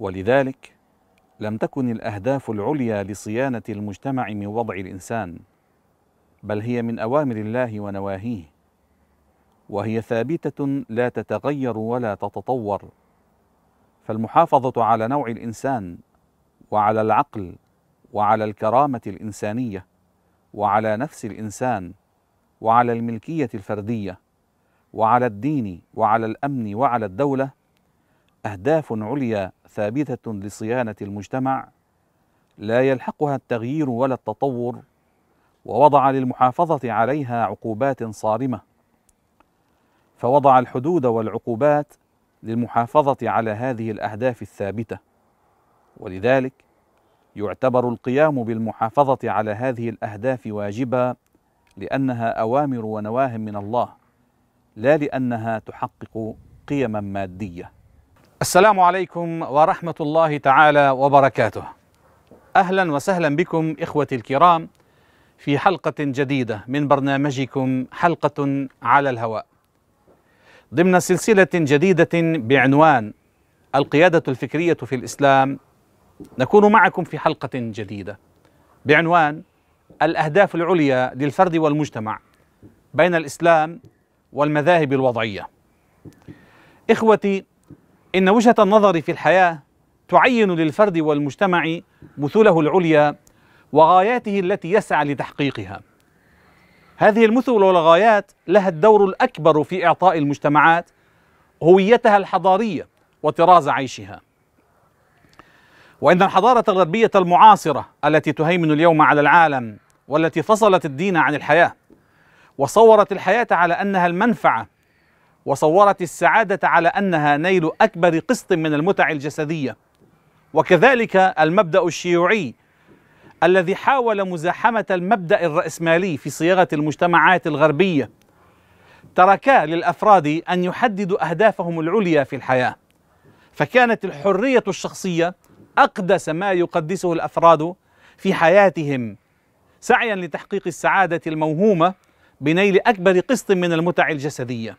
ولذلك لم تكن الأهداف العليا لصيانة المجتمع من وضع الإنسان بل هي من أوامر الله ونواهيه وهي ثابتة لا تتغير ولا تتطور. فالمحافظة على نوع الإنسان وعلى العقل وعلى الكرامة الإنسانية وعلى نفس الإنسان وعلى الملكية الفردية وعلى الدين وعلى الأمن وعلى الدولة أهداف عليا ثابتة لصيانة المجتمع لا يلحقها التغيير ولا التطور ووضع للمحافظة عليها عقوبات صارمة. فوضع الحدود والعقوبات للمحافظة على هذه الأهداف الثابتة. ولذلك يعتبر القيام بالمحافظة على هذه الأهداف واجبا لأنها أوامر ونواه من الله لا لأنها تحقق قيما مادية. السلام عليكم ورحمة الله تعالى وبركاته. أهلا وسهلا بكم إخوتي الكرام في حلقة جديدة من برنامجكم حلقة على الهواء. ضمن سلسلة جديدة بعنوان القيادة الفكرية في الإسلام نكون معكم في حلقة جديدة بعنوان الأهداف العليا للفرد والمجتمع بين الإسلام والمذاهب الوضعية. إخوتي إن وجهة النظر في الحياة تعين للفرد والمجتمع مثله العليا وغاياته التي يسعى لتحقيقها. هذه المثل والغايات لها الدور الأكبر في إعطاء المجتمعات هويتها الحضارية وطراز عيشها. وإن الحضارة الغربية المعاصرة التي تهيمن اليوم على العالم والتي فصلت الدين عن الحياة وصورت الحياة على أنها المنفعة وصورت السعادة على أنها نيل أكبر قسط من المتع الجسدية. وكذلك المبدأ الشيوعي الذي حاول مزاحمة المبدأ الرأسمالي في صياغة المجتمعات الغربية. تركا للأفراد أن يحددوا أهدافهم العليا في الحياة. فكانت الحرية الشخصية أقدس ما يقدسه الأفراد في حياتهم. سعيا لتحقيق السعادة الموهومة بنيل أكبر قسط من المتع الجسدية.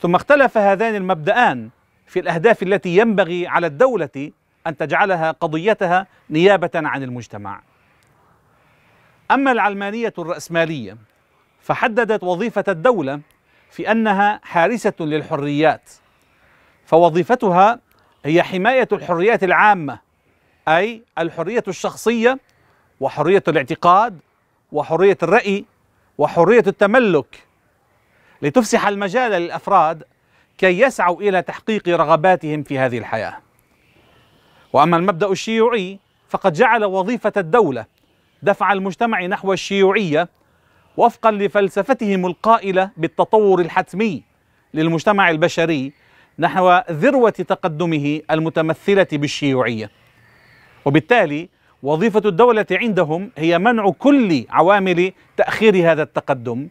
ثم اختلف هذان المبدأان في الأهداف التي ينبغي على الدولة أن تجعلها قضيتها نيابة عن المجتمع. أما العلمانية الرأسمالية فحددت وظيفة الدولة في أنها حارسة للحريات، فوظيفتها هي حماية الحريات العامة أي الحرية الشخصية وحرية الاعتقاد وحرية الرأي وحرية التملك لتفسح المجال للأفراد كي يسعوا إلى تحقيق رغباتهم في هذه الحياة. وأما المبدأ الشيوعي فقد جعل وظيفة الدولة دفع المجتمع نحو الشيوعية وفقا لفلسفتهم القائلة بالتطور الحتمي للمجتمع البشري نحو ذروة تقدمه المتمثلة بالشيوعية. وبالتالي وظيفة الدولة عندهم هي منع كل عوامل تأخير هذا التقدم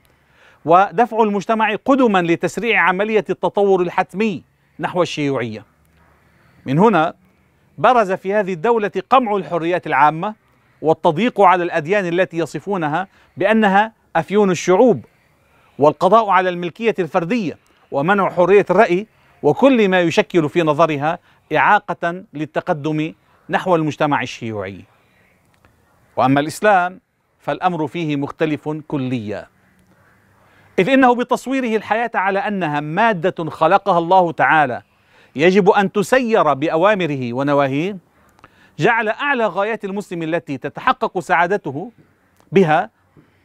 ودفع المجتمع قدما لتسريع عملية التطور الحتمي نحو الشيوعية. من هنا برز في هذه الدولة قمع الحريات العامة والتضييق على الأديان التي يصفونها بأنها أفيون الشعوب والقضاء على الملكية الفردية ومنع حرية الرأي وكل ما يشكل في نظرها إعاقة للتقدم نحو المجتمع الشيوعي. وأما الإسلام فالأمر فيه مختلف كليا. إذ إنه بتصويره الحياة على أنها مادة خلقها الله تعالى. يجب أن تسير بأوامره ونواهيه. جعل أعلى غايات المسلم التي تتحقق سعادته بها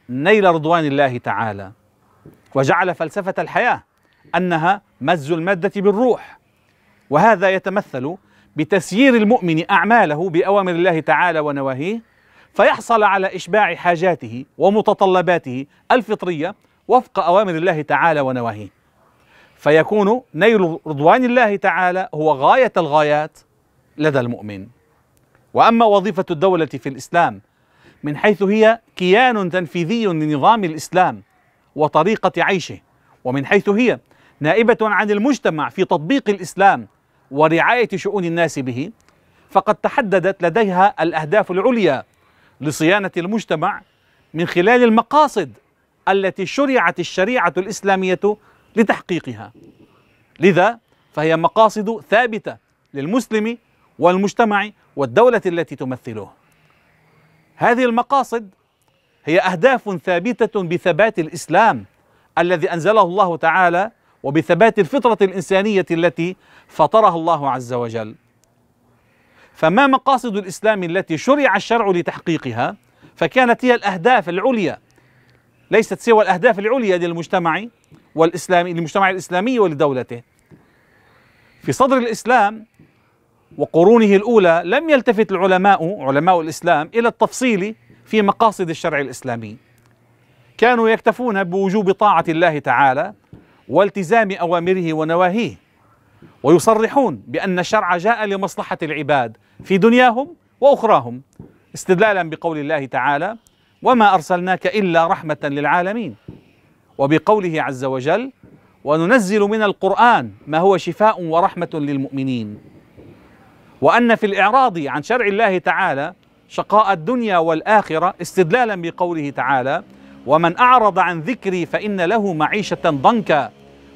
نيل رضوان الله تعالى. وجعل فلسفة الحياة أنها مز المادة بالروح. وهذا يتمثل بتسيير المؤمن أعماله بأوامر الله تعالى ونواهيه. فيحصل على إشباع حاجاته ومتطلباته الفطرية وفق أوامر الله تعالى ونواهيه. فيكون نيل رضوان الله تعالى هو غاية الغايات لدى المؤمن. وأما وظيفة الدولة في الإسلام من حيث هي كيان تنفيذي لنظام الإسلام وطريقة عيشه ومن حيث هي نائبة عن المجتمع في تطبيق الإسلام ورعاية شؤون الناس به فقد تحددت لديها الأهداف العليا لصيانة المجتمع من خلال المقاصد التي شرعت الشريعة الإسلامية لتحقيقها. لذا فهي مقاصد ثابتة للمسلم والمجتمع والدولة التي تمثله. هذه المقاصد هي أهداف ثابتة بثبات الإسلام الذي أنزله الله تعالى وبثبات الفطرة الإنسانية التي فطرها الله عز وجل. فما مقاصد الإسلام التي شرع الشرع لتحقيقها؟ فكانت هي الأهداف العليا ليست سوى الأهداف العليا للمجتمع والإسلامي للمجتمع الإسلامي ولدولته. في صدر الإسلام وقرونه الأولى لم يلتفت العلماء علماء الإسلام إلى التفصيل في مقاصد الشرع الإسلامي. كانوا يكتفون بوجوب طاعة الله تعالى والتزام أوامره ونواهيه ويصرحون بأن الشرع جاء لمصلحة العباد في دنياهم وأخراهم استدلالا بقول الله تعالى وما أرسلناك إلا رحمة للعالمين. وبقوله عز وجل وننزل من القرآن ما هو شفاء ورحمة للمؤمنين. وأن في الإعراض عن شرع الله تعالى شقاء الدنيا والآخرة استدلالا بقوله تعالى ومن أعرض عن ذكري فإن له معيشة ضنكا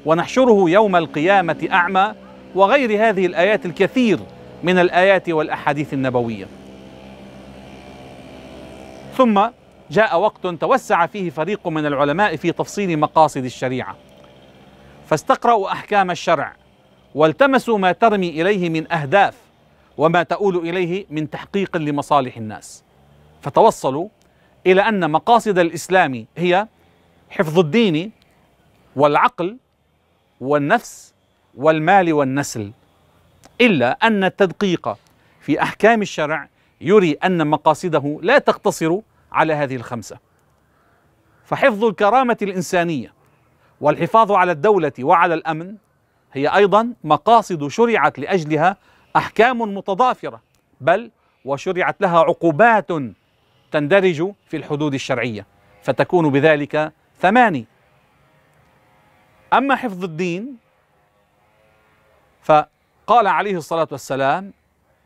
ونحشره يوم القيامة أعمى. وغير هذه الآيات الكثير من الآيات والأحاديث النبوية. ثم جاء وقت توسع فيه فريق من العلماء في تفصيل مقاصد الشريعة. فاستقرأوا أحكام الشرع والتمسوا ما ترمي إليه من أهداف وما تؤول إليه من تحقيق لمصالح الناس. فتوصلوا إلى أن مقاصد الإسلام هي حفظ الدين والعقل والنفس والمال والنسل. إلا أن التدقيق في أحكام الشرع يري أن مقاصده لا تقتصر على هذه الخمسة. فحفظ الكرامة الإنسانية والحفاظ على الدولة وعلى الأمن هي أيضا مقاصد شرعت لأجلها أحكام متضافرة بل وشرعت لها عقوبات تندرج في الحدود الشرعية فتكون بذلك ثماني. أما حفظ الدين فقال عليه الصلاة والسلام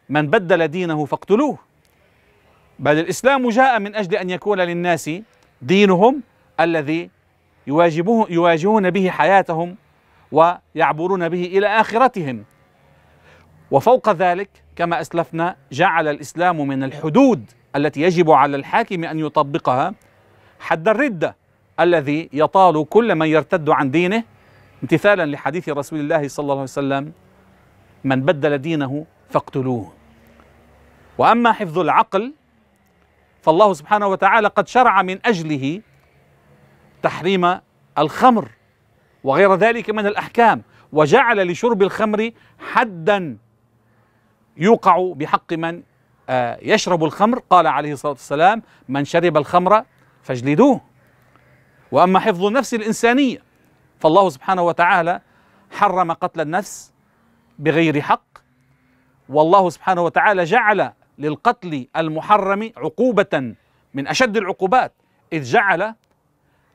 من بدل دينه فاقتلوه. بل الإسلام جاء من أجل أن يكون للناس دينهم الذي يواجبه يواجهون به حياتهم ويعبرون به إلى آخرتهم. وفوق ذلك كما أسلفنا جعل الإسلام من الحدود التي يجب على الحاكم أن يطبقها حد الردة الذي يطال كل من يرتد عن دينه. امتثالا لحديث رسول الله صلى الله عليه وسلم من بدل دينه فاقتلوه. وأما حفظ العقل فالله سبحانه وتعالى قد شرع من أجله تحريم الخمر وغير ذلك من الأحكام وجعل لشرب الخمر حدا يوقع بحق من آه، يشرب الخمر. قال عليه الصلاة والسلام من شرب الخمر فاجلدوه. وأما حفظ النفس الإنسانية فالله سبحانه وتعالى حرم قتل النفس بغير حق. والله سبحانه وتعالى جعل للقتل المحرم عقوبة من أشد العقوبات إذ جعل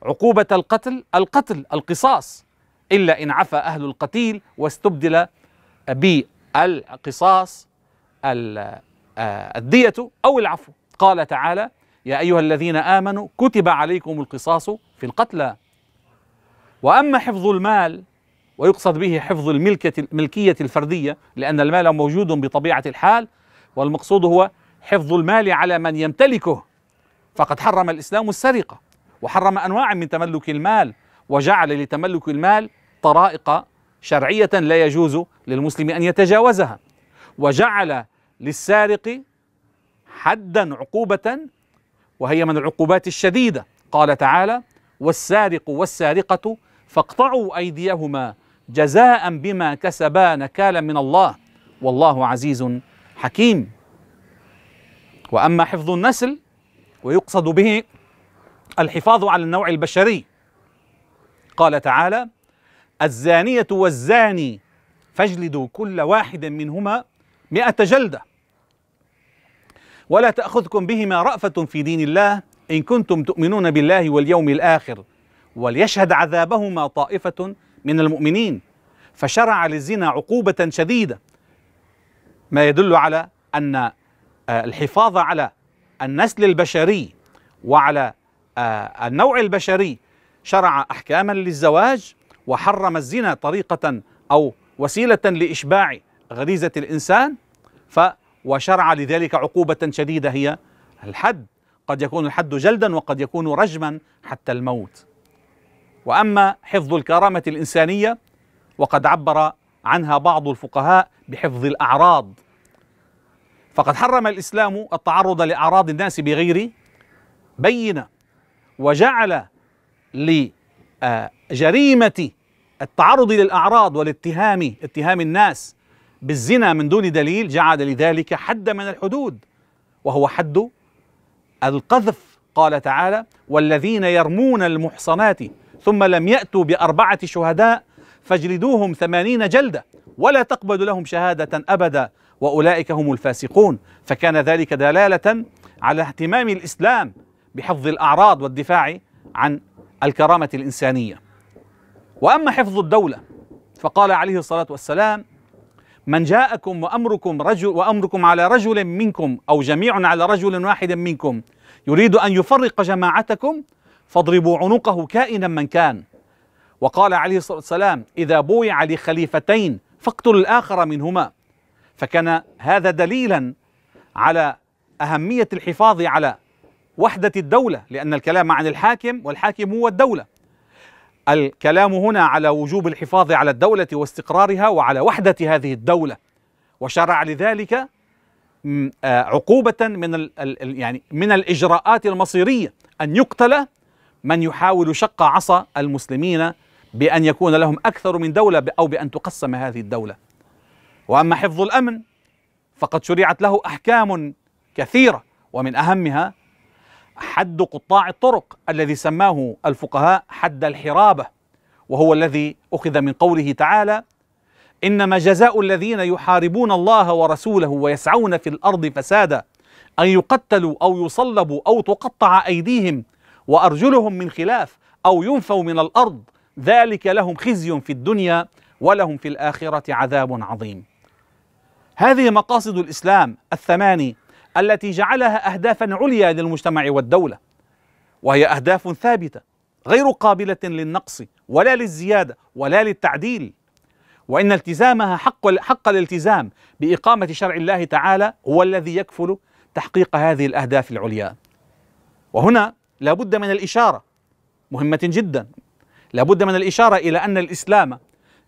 عقوبة القتل القتل القصاص إلا إن عفى أهل القتيل واستبدل بالقصاص آه، الدية أو العفو. قال تعالى يا أيها الذين آمنوا كتب عليكم القصاص في القتلى. وأما حفظ المال ويقصد به حفظ الملكية الفردية لأن المال موجود بطبيعة الحال والمقصود هو حفظ المال على من يمتلكه. فقد حرم الإسلام السرقة وحرم أنواع من تملك المال وجعل لتملك المال طرائق شرعية لا يجوز للمسلم أن يتجاوزها. وجعل للسارق حدا عقوبة وهي من العقوبات الشديدة. قال تعالى والسارق والسارقة فاقطعوا أيديهما جزاء بما كسبا نكالا من الله. والله عزيز حكيم. وأما حفظ النسل ويقصد به الحفاظ على النوع البشري. قال تعالى الزانية والزاني فاجلدوا كل واحد منهما مئة جلدة. ولا تأخذكم بهما رأفة في دين الله إن كنتم تؤمنون بالله واليوم الآخر وليشهد عذابهما طائفة من المؤمنين. فشرع للزنا عقوبة شديدة. ما يدل على أن آه، الحفاظ على النسل البشري وعلى آه، النوع البشري شرع أحكاما للزواج وحرم الزنا طريقة أو وسيلة لإشباع غريزة الإنسان ف وشرع لذلك عقوبة شديدة هي الحد. قد يكون الحد جلدا وقد يكون رجما حتى الموت. وأما حفظ الكرامة الإنسانية وقد عبر عنها بعض الفقهاء بحفظ الأعراض. فقد حرم الإسلام التعرض لأعراض الناس بغير بينة وجعل لجريمة التعرض للأعراض والاتهام اتهام الناس بالزنا من دون دليل جعل لذلك حد من الحدود وهو حد القذف. قال تعالى والذين يرمون المحصنات ثم لم يأتوا بأربعة شهداء فاجلدوهم ثمانين جلدة ولا تقبل لهم شهادة أبدا وأولئك هم الفاسقون. فكان ذلك دلالة على اهتمام الإسلام بحفظ الأعراض والدفاع عن الكرامة الإنسانية. وأما حفظ الدولة فقال عليه الصلاة والسلام من جاءكم وأمركم رجل وأمركم على رجل منكم أو جميع على رجل واحد منكم يريد أن يفرق جماعتكم فاضربوا عنقه كائنا من كان. وقال عليه الصلاة والسلام إذا بويع لخليفتين فاقتلوا الآخر منهما. فكان هذا دليلا على أهمية الحفاظ على وحدة الدولة لأن الكلام عن الحاكم والحاكم هو الدولة. الكلام هنا على وجوب الحفاظ على الدولة واستقرارها وعلى وحدة هذه الدولة وشرع لذلك آه، عقوبة من يعني من الإجراءات المصيرية. أن يقتل من يحاول شق عصا المسلمين بأن يكون لهم أكثر من دولة أو بأن تقسم هذه الدولة. وأما حفظ الأمن فقد شرعت له أحكام كثيرة ومن أهمها حد قطاع الطرق الذي سماه الفقهاء حد الحرابة وهو الذي أخذ من قوله تعالى إنما جزاء الذين يحاربون الله ورسوله ويسعون في الأرض فسادا أن يقتلوا أو يصلبوا أو تقطع أيديهم وأرجلهم من خلاف أو ينفوا من الأرض ذلك لهم خزي في الدنيا ولهم في الآخرة عذاب عظيم. هذه مقاصد الإسلام الثماني التي جعلها اهدافا عليا للمجتمع والدولة وهي أهداف ثابتة غير قابلة للنقص ولا للزيادة ولا للتعديل وإن التزامها حق حق الالتزام بإقامة شرع الله تعالى هو الذي يكفل تحقيق هذه الأهداف العليا. وهنا لابد من الإشارة مهمة جدا لابد من الإشارة إلى أن الإسلام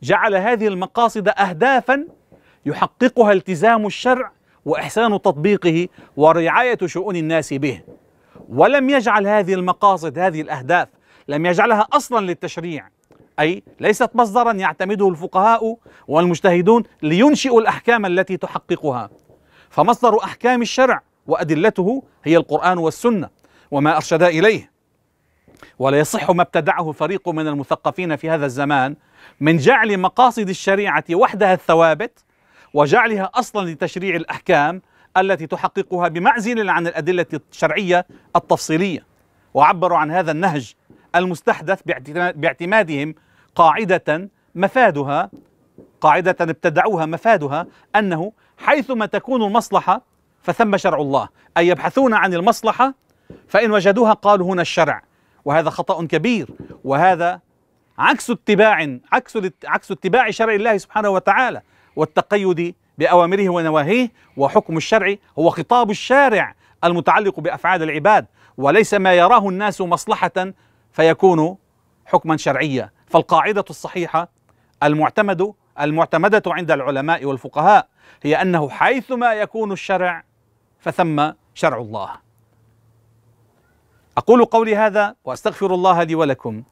جعل هذه المقاصد أهدافا يحققها التزام الشرع وإحسان تطبيقه ورعاية شؤون الناس به. ولم يجعل هذه المقاصد هذه الأهداف لم يجعلها أصلا للتشريع أي ليست مصدرا يعتمده الفقهاء والمجتهدون لينشئوا الأحكام التي تحققها. فمصدر أحكام الشرع وأدلته هي القرآن والسنة وما أرشد إليه. ولا يصح ما ابتدعه فريق من المثقفين في هذا الزمان من جعل مقاصد الشريعة وحدها الثوابت وجعلها أصلا لتشريع الأحكام التي تحققها بمعزل عن الأدلة الشرعية التفصيلية. وعبروا عن هذا النهج المستحدث باعتمادهم قاعدة مفادها قاعدة ابتدعوها مفادها أنه حيثما تكون المصلحة فثم شرع الله. أي يبحثون عن المصلحة فإن وجدوها قالوا هنا الشرع. وهذا خطأ كبير. وهذا عكس اتباع عكس عكس اتباع شرع الله سبحانه وتعالى. والتقيد بأوامره ونواهيه وحكم الشرع هو خطاب الشارع المتعلق بأفعال العباد وليس ما يراه الناس مصلحة فيكون حكما شرعيا. فالقاعدة الصحيحة المعتمد المعتمدة عند العلماء والفقهاء هي أنه حيثما يكون الشرع فثم شرع الله. أقول قولي هذا وأستغفر الله لي ولكم.